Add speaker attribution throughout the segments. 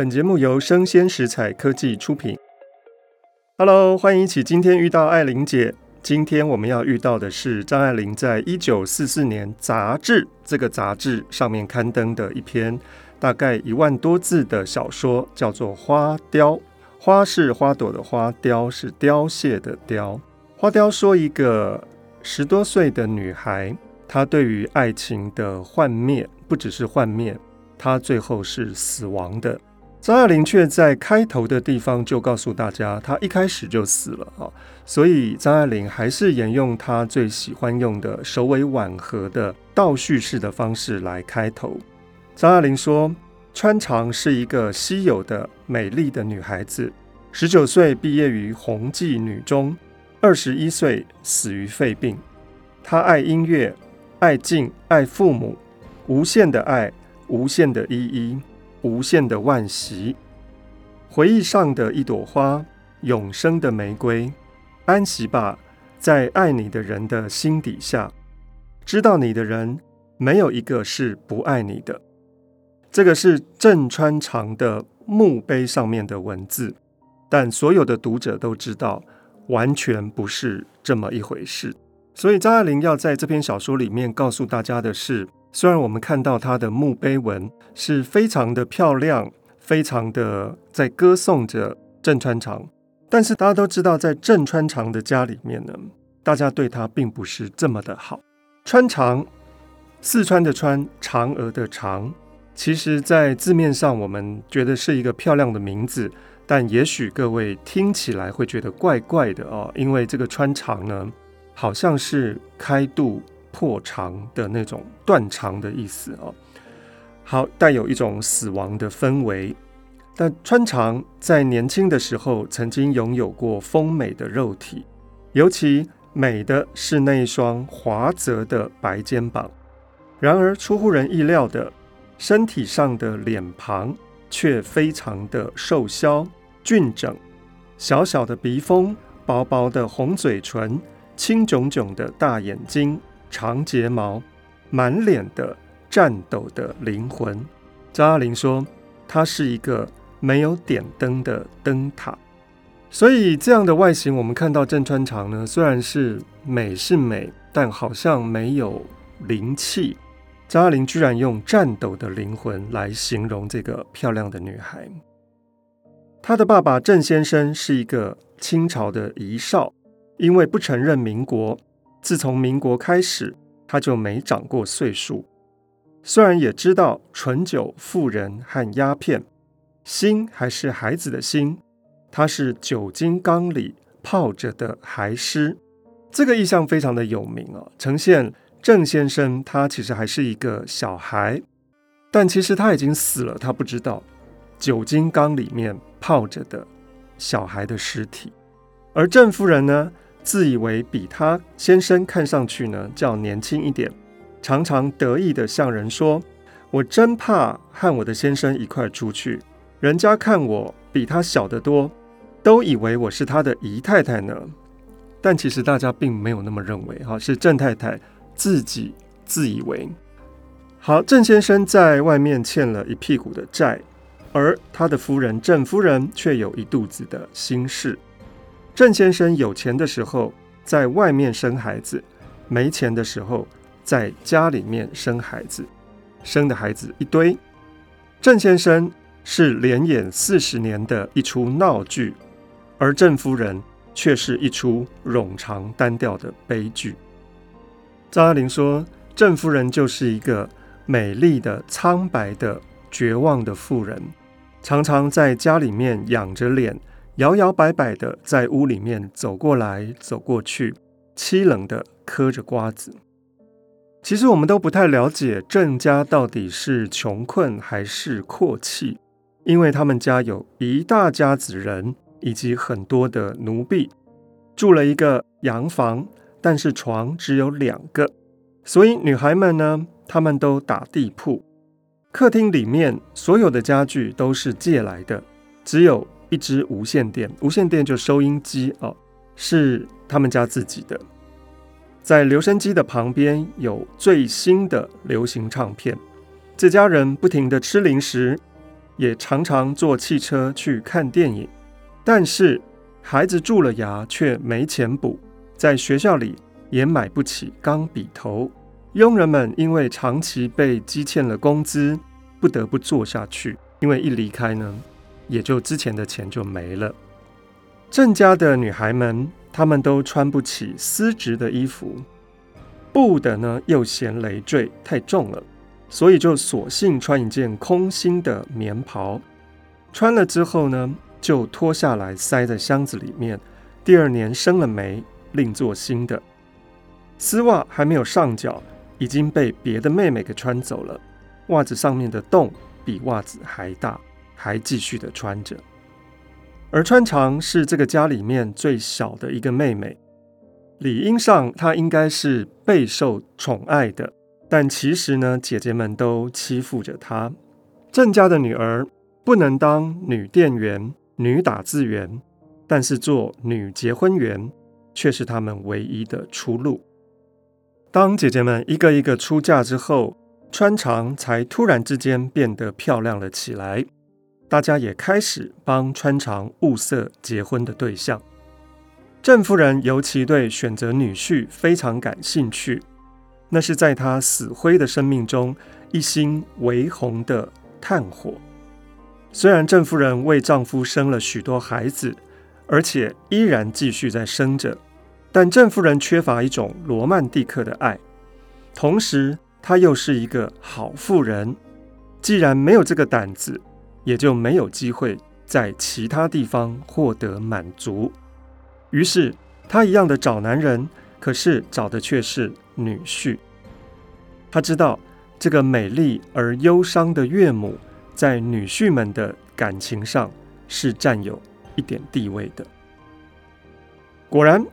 Speaker 1: 本节目由生鲜食材科技出品。Hello，欢迎一起今天遇到艾琳姐。今天我们要遇到的是张爱玲在一九四四年杂志这个杂志上面刊登的一篇大概一万多字的小说，叫做《花凋》。花是花朵的花，凋是凋谢的凋。花凋说一个十多岁的女孩，她对于爱情的幻灭，不只是幻灭，她最后是死亡的。张爱玲却在开头的地方就告诉大家，她一开始就死了啊！所以张爱玲还是沿用她最喜欢用的首尾吻合的倒叙式的方式来开头。张爱玲说：“川长是一个稀有的美丽的女孩子，十九岁毕业于弘济女中，二十一岁死于肺病。她爱音乐，爱静，爱父母，无限的爱，无限的依依。”无限的惋惜，回忆上的一朵花，永生的玫瑰，安息吧，在爱你的人的心底下，知道你的人没有一个是不爱你的。这个是郑川长的墓碑上面的文字，但所有的读者都知道，完全不是这么一回事。所以张爱玲要在这篇小说里面告诉大家的是。虽然我们看到他的墓碑文是非常的漂亮，非常的在歌颂着郑川长，但是大家都知道，在郑川长的家里面呢，大家对他并不是这么的好。川长，四川的川，嫦娥的嫦，其实在字面上我们觉得是一个漂亮的名字，但也许各位听起来会觉得怪怪的哦，因为这个川长呢，好像是开度。破肠的那种断肠的意思哦，好，带有一种死亡的氛围。但川长在年轻的时候曾经拥有过丰美的肉体，尤其美的是那一双滑泽的白肩膀。然而出乎人意料的，身体上的脸庞却非常的瘦削俊整，小小的鼻峰，薄薄的红嘴唇，青炯炯的大眼睛。长睫毛，满脸的颤抖的灵魂。张爱玲说：“她是一个没有点灯的灯塔。”所以这样的外形，我们看到郑川长呢，虽然是美是美，但好像没有灵气。张爱玲居然用颤抖的灵魂来形容这个漂亮的女孩。她的爸爸郑先生是一个清朝的遗少，因为不承认民国。自从民国开始，他就没长过岁数。虽然也知道醇酒、妇人和鸦片，心还是孩子的心。他是酒精缸里泡着的孩尸，这个意象非常的有名啊，呈现郑先生他其实还是一个小孩，但其实他已经死了，他不知道酒精缸里面泡着的小孩的尸体。而郑夫人呢？自以为比他先生看上去呢较年轻一点，常常得意地向人说：“我真怕和我的先生一块出去，人家看我比他小得多，都以为我是他的姨太太呢。”但其实大家并没有那么认为，哈，是郑太太自己自以为。好，郑先生在外面欠了一屁股的债，而他的夫人郑夫人却有一肚子的心事。郑先生有钱的时候在外面生孩子，没钱的时候在家里面生孩子，生的孩子一堆。郑先生是连演四十年的一出闹剧，而郑夫人却是一出冗长单调的悲剧。张爱玲说，郑夫人就是一个美丽的、苍白的、绝望的妇人，常常在家里面仰着脸。摇摇摆摆的在屋里面走过来走过去，凄冷的嗑着瓜子。其实我们都不太了解郑家到底是穷困还是阔气，因为他们家有一大家子人以及很多的奴婢，住了一个洋房，但是床只有两个，所以女孩们呢，她们都打地铺。客厅里面所有的家具都是借来的，只有。一支无线电，无线电就收音机哦，是他们家自己的。在留声机的旁边有最新的流行唱片。这家人不停地吃零食，也常常坐汽车去看电影。但是孩子蛀了牙却没钱补，在学校里也买不起钢笔头。佣人们因为长期被积欠了工资，不得不做下去。因为一离开呢，也就之前的钱就没了。郑家的女孩们，她们都穿不起丝质的衣服，布的呢又嫌累赘太重了，所以就索性穿一件空心的棉袍。穿了之后呢，就脱下来塞在箱子里面，第二年生了霉，另做新的。丝袜还没有上脚。已经被别的妹妹给穿走了，袜子上面的洞比袜子还大，还继续的穿着。而川长是这个家里面最小的一个妹妹，理应上她应该是备受宠爱的，但其实呢，姐姐们都欺负着她。郑家的女儿不能当女店员、女打字员，但是做女结婚员却是她们唯一的出路。当姐姐们一个一个出嫁之后，川长才突然之间变得漂亮了起来。大家也开始帮川常物色结婚的对象。郑夫人尤其对选择女婿非常感兴趣，那是在她死灰的生命中一星微红的炭火。虽然郑夫人为丈夫生了许多孩子，而且依然继续在生着。但郑夫人缺乏一种罗曼蒂克的爱，同时她又是一个好妇人，既然没有这个胆子，也就没有机会在其他地方获得满足。于是她一样的找男人，可是找的却是女婿。她知道这个美丽而忧伤的岳母，在女婿们的感情上是占有一点地位的。果然。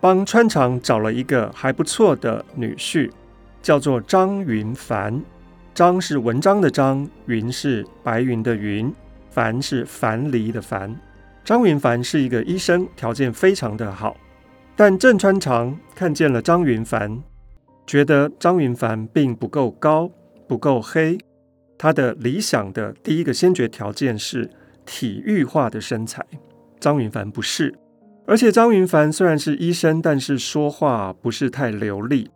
Speaker 1: 帮川厂找了一个还不错的女婿，叫做张云凡。张是文章的张，云是白云的云，凡是樊篱的樊。张云凡是一个医生，条件非常的好。但郑川长看见了张云凡，觉得张云凡并不够高，不够黑。他的理想的第一个先决条件是体育化的身材，张云凡不是。而且张云凡虽然是医生，但是说话不是太流利，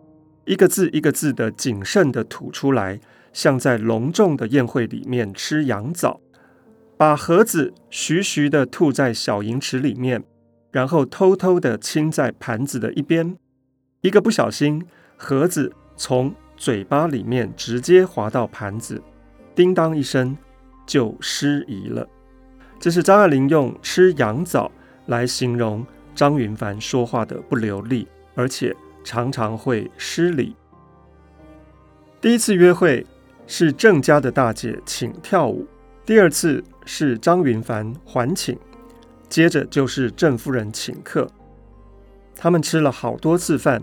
Speaker 1: 一个字一个字的谨慎的吐出来，像在隆重的宴会里面吃羊枣，把盒子徐徐的吐在小银池里面，然后偷偷的亲在盘子的一边，一个不小心，盒子从嘴巴里面直接滑到盘子，叮当一声就失仪了。这是张爱玲用吃羊枣。来形容张云帆说话的不流利，而且常常会失礼。第一次约会是郑家的大姐请跳舞，第二次是张云凡还请，接着就是郑夫人请客。他们吃了好多次饭，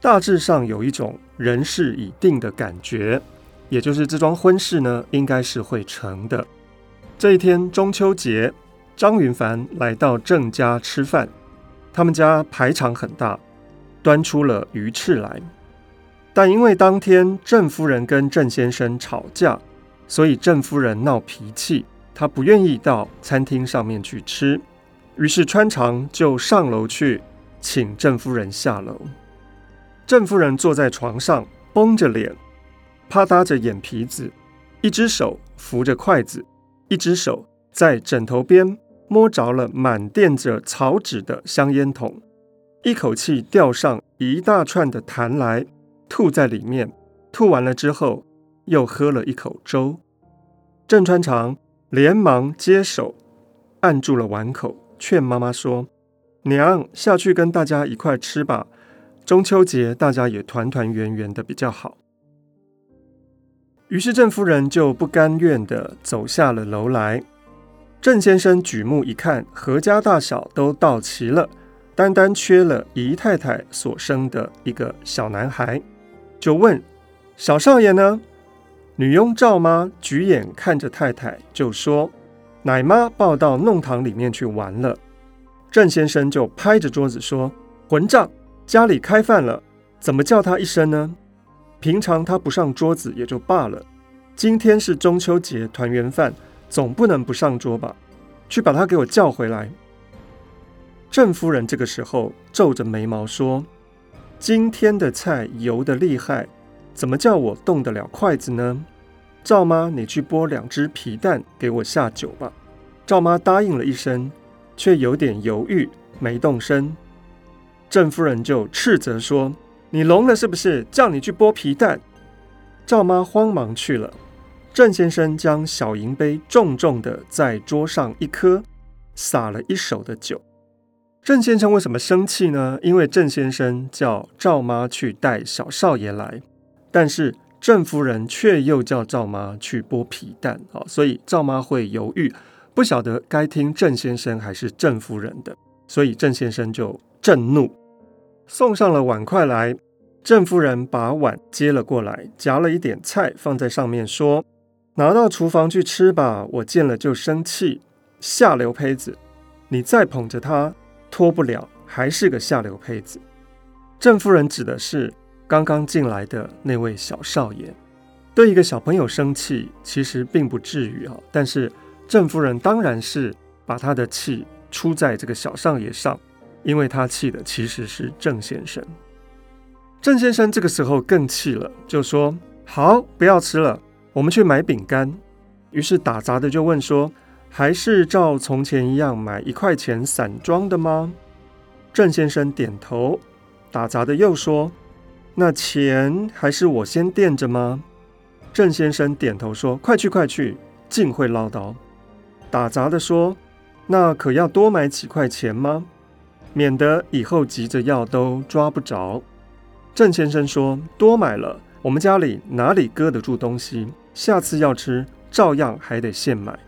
Speaker 1: 大致上有一种人事已定的感觉，也就是这桩婚事呢，应该是会成的。这一天中秋节。张云凡来到郑家吃饭，他们家排场很大，端出了鱼翅来。但因为当天郑夫人跟郑先生吵架，所以郑夫人闹脾气，她不愿意到餐厅上面去吃。于是川长就上楼去请郑夫人下楼。郑夫人坐在床上，绷着脸，啪嗒着眼皮子，一只手扶着筷子，一只手在枕头边。摸着了满垫着草纸的香烟筒，一口气吊上一大串的痰来，吐在里面。吐完了之后，又喝了一口粥。郑川长连忙接手，按住了碗口，劝妈妈说：“娘，下去跟大家一块吃吧。中秋节大家也团团圆圆的比较好。”于是郑夫人就不甘愿地走下了楼来。郑先生举目一看，阖家大小都到齐了，单单缺了姨太太所生的一个小男孩，就问：“小少爷呢？”女佣赵妈举眼看着太太，就说：“奶妈抱到弄堂里面去玩了。”郑先生就拍着桌子说：“混账！家里开饭了，怎么叫他一声呢？平常他不上桌子也就罢了，今天是中秋节团圆饭。”总不能不上桌吧？去把他给我叫回来。”郑夫人这个时候皱着眉毛说：“今天的菜油得厉害，怎么叫我动得了筷子呢？”赵妈，你去剥两只皮蛋给我下酒吧。赵妈答应了一声，却有点犹豫，没动声。郑夫人就斥责说：“你聋了是不是？叫你去剥皮蛋。”赵妈慌忙去了。郑先生将小银杯重重的在桌上一磕，洒了一手的酒。郑先生为什么生气呢？因为郑先生叫赵妈去带小少爷来，但是。郑夫人却又叫赵妈去剥皮蛋，啊，所以赵妈会犹豫，不晓得该听郑先生还是郑夫人的，所以郑先生就震怒，送上了碗筷来。郑夫人把碗接了过来，夹了一点菜放在上面，说：“拿到厨房去吃吧，我见了就生气，下流胚子，你再捧着他，脱不了，还是个下流胚子。”郑夫人指的是。刚刚进来的那位小少爷，对一个小朋友生气，其实并不至于啊。但是郑夫人当然是把她的气出在这个小少爷上，因为她气的其实是郑先生。郑先生这个时候更气了，就说：“好，不要吃了，我们去买饼干。”于是打杂的就问说：“还是照从前一样买一块钱散装的吗？”郑先生点头。打杂的又说。那钱还是我先垫着吗？郑先生点头说：“快去快去，尽会唠叨。”打杂的说：“那可要多买几块钱吗？免得以后急着要都抓不着。”郑先生说：“多买了，我们家里哪里搁得住东西？下次要吃，照样还得现买。”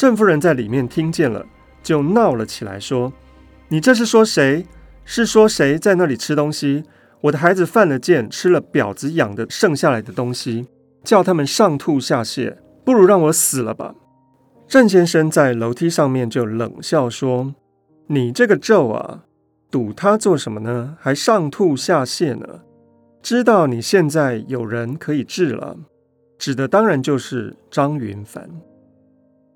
Speaker 1: 郑夫人在里面听见了，就闹了起来，说：“你这是说谁？是说谁在那里吃东西？”我的孩子犯了贱，吃了婊子养的剩下来的东西，叫他们上吐下泻，不如让我死了吧。郑先生在楼梯上面就冷笑说：“你这个咒啊，堵他做什么呢？还上吐下泻呢？知道你现在有人可以治了，指的当然就是张云凡。”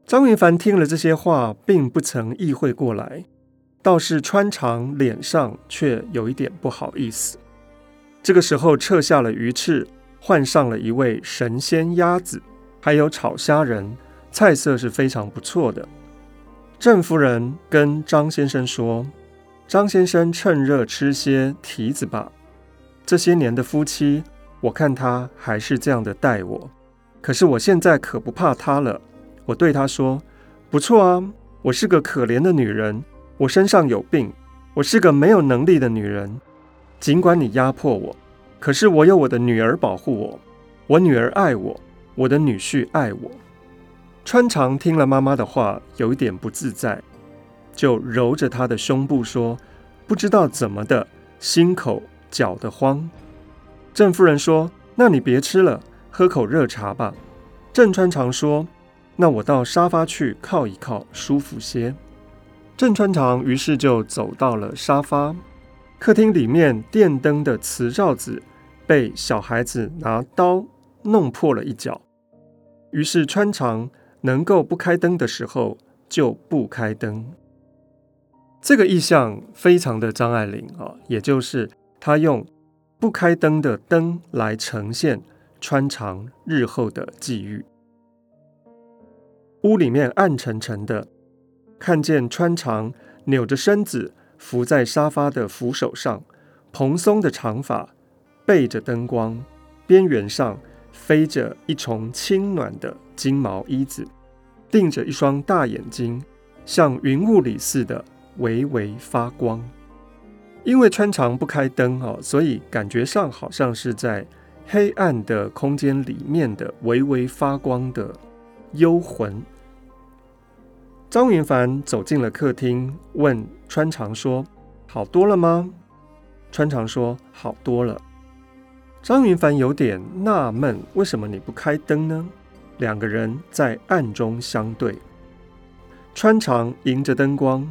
Speaker 1: 张云凡听了这些话，并不曾意会过来，倒是穿肠脸上却有一点不好意思。这个时候撤下了鱼翅，换上了一位神仙鸭子，还有炒虾仁，菜色是非常不错的。郑夫人跟张先生说：“张先生趁热吃些蹄子吧。这些年的夫妻，我看他还是这样的待我，可是我现在可不怕他了。我对她说：不错啊，我是个可怜的女人，我身上有病，我是个没有能力的女人。”尽管你压迫我，可是我有我的女儿保护我，我女儿爱我，我的女婿爱我。穿肠听了妈妈的话，有一点不自在，就揉着她的胸部说：“不知道怎么的，心口绞得慌。”郑夫人说：“那你别吃了，喝口热茶吧。”郑穿肠说：“那我到沙发去靠一靠，舒服些。”郑穿肠于是就走到了沙发。客厅里面电灯的磁罩子被小孩子拿刀弄破了一角，于是穿肠能够不开灯的时候就不开灯。这个意象非常的张爱玲啊，也就是她用不开灯的灯来呈现穿肠日后的际遇。屋里面暗沉沉的，看见穿长扭着身子。伏在沙发的扶手上，蓬松的长发背着灯光，边缘上飞着一丛轻暖的金毛衣子，定着一双大眼睛，像云雾里似的微微发光。因为穿肠不开灯哦，所以感觉上好像是在黑暗的空间里面的微微发光的幽魂。张云帆走进了客厅，问穿肠说：“好多了吗？”穿肠说：“好多了。”张云帆有点纳闷：“为什么你不开灯呢？”两个人在暗中相对，穿肠迎着灯光，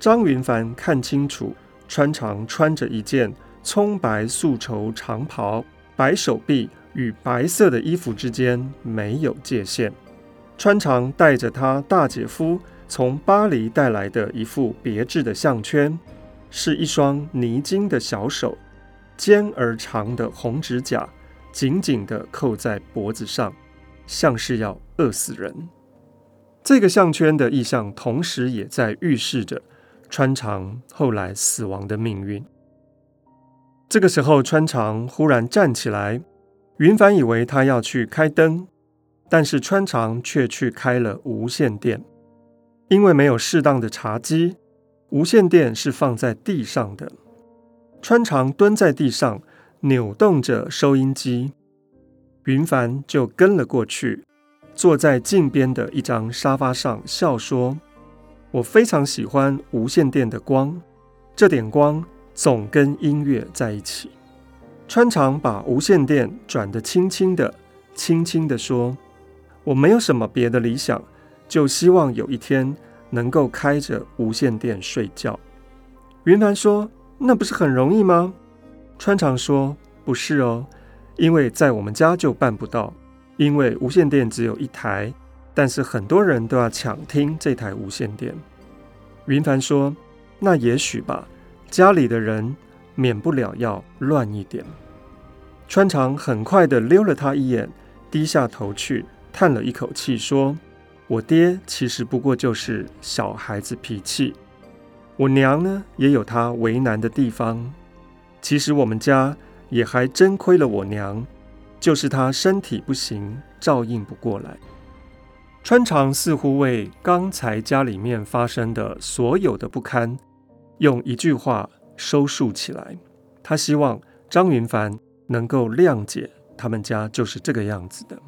Speaker 1: 张云帆看清楚，穿肠穿着一件葱白素绸长袍，白手臂与白色的衣服之间没有界限。川长带着他大姐夫从巴黎带来的一副别致的项圈，是一双泥金的小手，尖而长的红指甲紧紧地扣在脖子上，像是要饿死人。这个项圈的意象，同时也在预示着川长后来死亡的命运。这个时候，川长忽然站起来，云帆以为他要去开灯，但是川长却去开了无线电，因为没有适当的茶几，无线电是放在地上的。川长蹲在地上，扭动着收音机，云帆就跟了过去。坐在镜边的一张沙发上，笑说：“我非常喜欢无线电的光，这点光总跟音乐在一起。”川长把无线电转得轻轻的，轻轻地说：“我没有什么别的理想，就希望有一天能够开着无线电睡觉。”云帆说：“那不是很容易吗？”川长说：“不是哦，因为在我们家就办不到。”因为无线电只有一台，但是很多人都要抢听这台无线电。云帆说：“那也许吧，家里的人免不了要乱一点。”川长很快地溜了他一眼，低下头去，叹了一口气，说：“我爹其实不过就是小孩子脾气，我娘呢也有她为难的地方。其实我们家也还真亏了我娘。”就是他身体不行，照应不过来。川长似乎为刚才家里面发生的所有的不堪，用一句话收束起来。他希望张云帆能够谅解他们家就是这个样子的。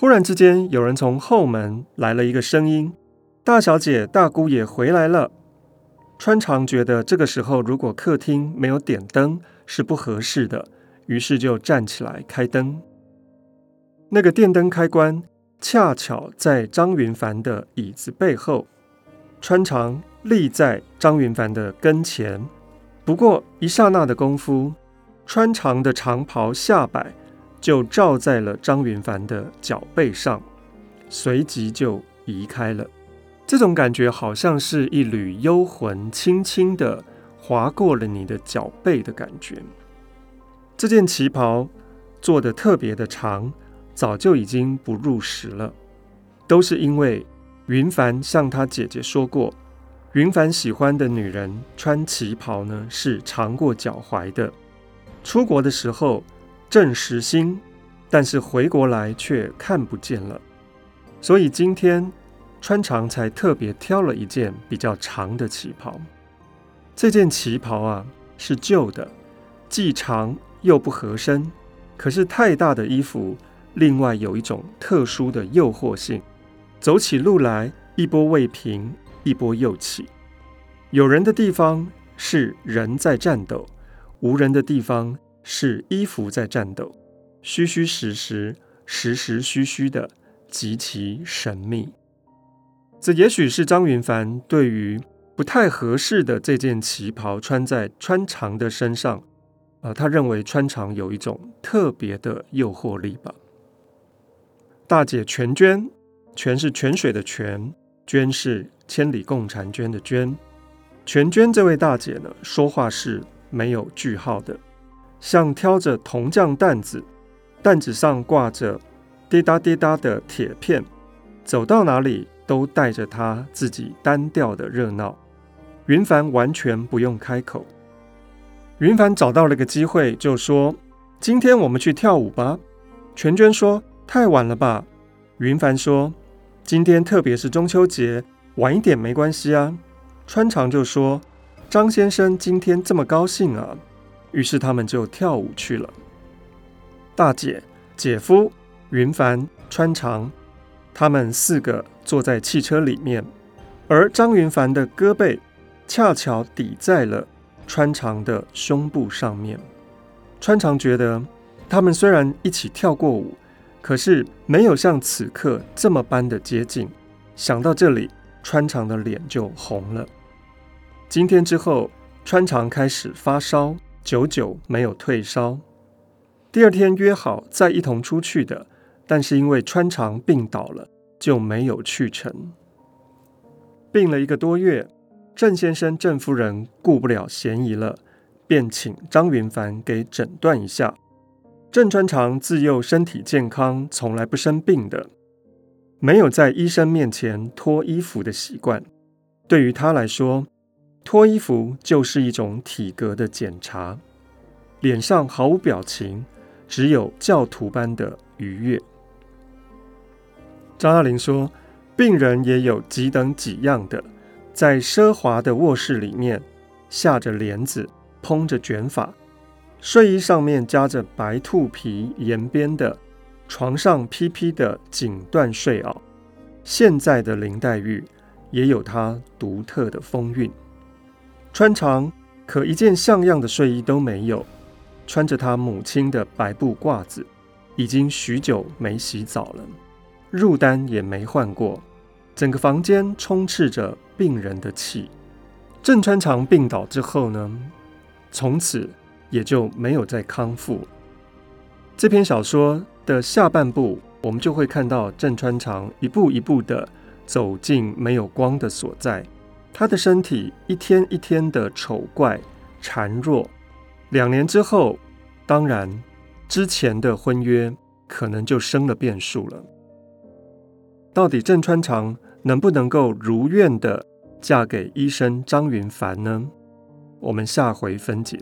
Speaker 1: 忽然之间，有人从后门来了一个声音：“大小姐、大姑爷回来了。”川长觉得这个时候如果客厅没有点灯是不合适的。于是就站起来开灯。那个电灯开关恰巧在张云凡的椅子背后，川长立在张云凡的跟前。不过一刹那的功夫，川长的长袍下摆就照在了张云凡的脚背上，随即就移开了。这种感觉好像是一缕幽魂轻轻地划过了你的脚背的感觉。这件旗袍做得特别的长，早就已经不入时了，都是因为云帆向他姐姐说过，云帆喜欢的女人穿旗袍呢是长过脚踝的。出国的时候正时兴，但是回国来却看不见了，所以今天川长才特别挑了一件比较长的旗袍。这件旗袍啊是旧的，既长。又不合身，可是太大的衣服，另外有一种特殊的诱惑性。走起路来，一波未平，一波又起。有人的地方是人在战斗，无人的地方是衣服在颤抖。虚虚实实，实实虚虚的，极其神秘。这也许是张云帆对于不太合适的这件旗袍穿在穿长的身上。呃，他认为穿长有一种特别的诱惑力吧。大姐泉娟，泉是泉水的泉，娟是千里共婵娟的娟。泉娟这位大姐呢，说话是没有句号的，像挑着铜匠担子，担子上挂着滴答滴答的铁片，走到哪里都带着他自己单调的热闹。云帆完全不用开口。云帆找到了个机会，就说：“今天我们去跳舞吧。”全娟说：“太晚了吧？”云帆说：“今天特别是中秋节，晚一点没关系啊。”川长就说：“张先生今天这么高兴啊！”于是他们就跳舞去了。大姐、姐夫、云帆、川长，他们四个坐在汽车里面，而张云帆的胳膊恰巧抵在了。川长的胸部上面，川长觉得他们虽然一起跳过舞，可是没有像此刻这么般的接近。想到这里，川长的脸就红了。今天之后，川长开始发烧，久久没有退烧。第二天约好再一同出去的，但是因为川常病倒了，就没有去成。病了一个多月，郑先生、郑夫人顾不了嫌疑了，便请张云凡给诊断一下。郑川常自幼身体健康，从来不生病的，没有在医生面前脱衣服的习惯。对于他来说，脱衣服就是一种体格的检查。脸上毫无表情，只有教徒般的愉悦。张爱玲说，病人也有几等几样的，在奢华的卧室里面，下着帘子，蓬着卷发。睡衣上面夹着白兔皮沿边的，床上披披的锦缎睡袄。现在的林黛玉也有她独特的风韵。川常可一件像样的睡衣都没有，穿着他母亲的白布褂子，已经许久没洗澡了，褥单也没换过，整个房间充斥着病人的气。郑川常病倒之后呢，从此。也就没有再康复。这篇小说的下半部，我们就会看到郑川常一步一步的走进没有光的所在，他的身体一天一天的丑怪孱弱。两年之后，当然之前的婚约可能就生了变数了。到底郑川长能不能够如愿的嫁给医生张云凡呢？我们下回分解。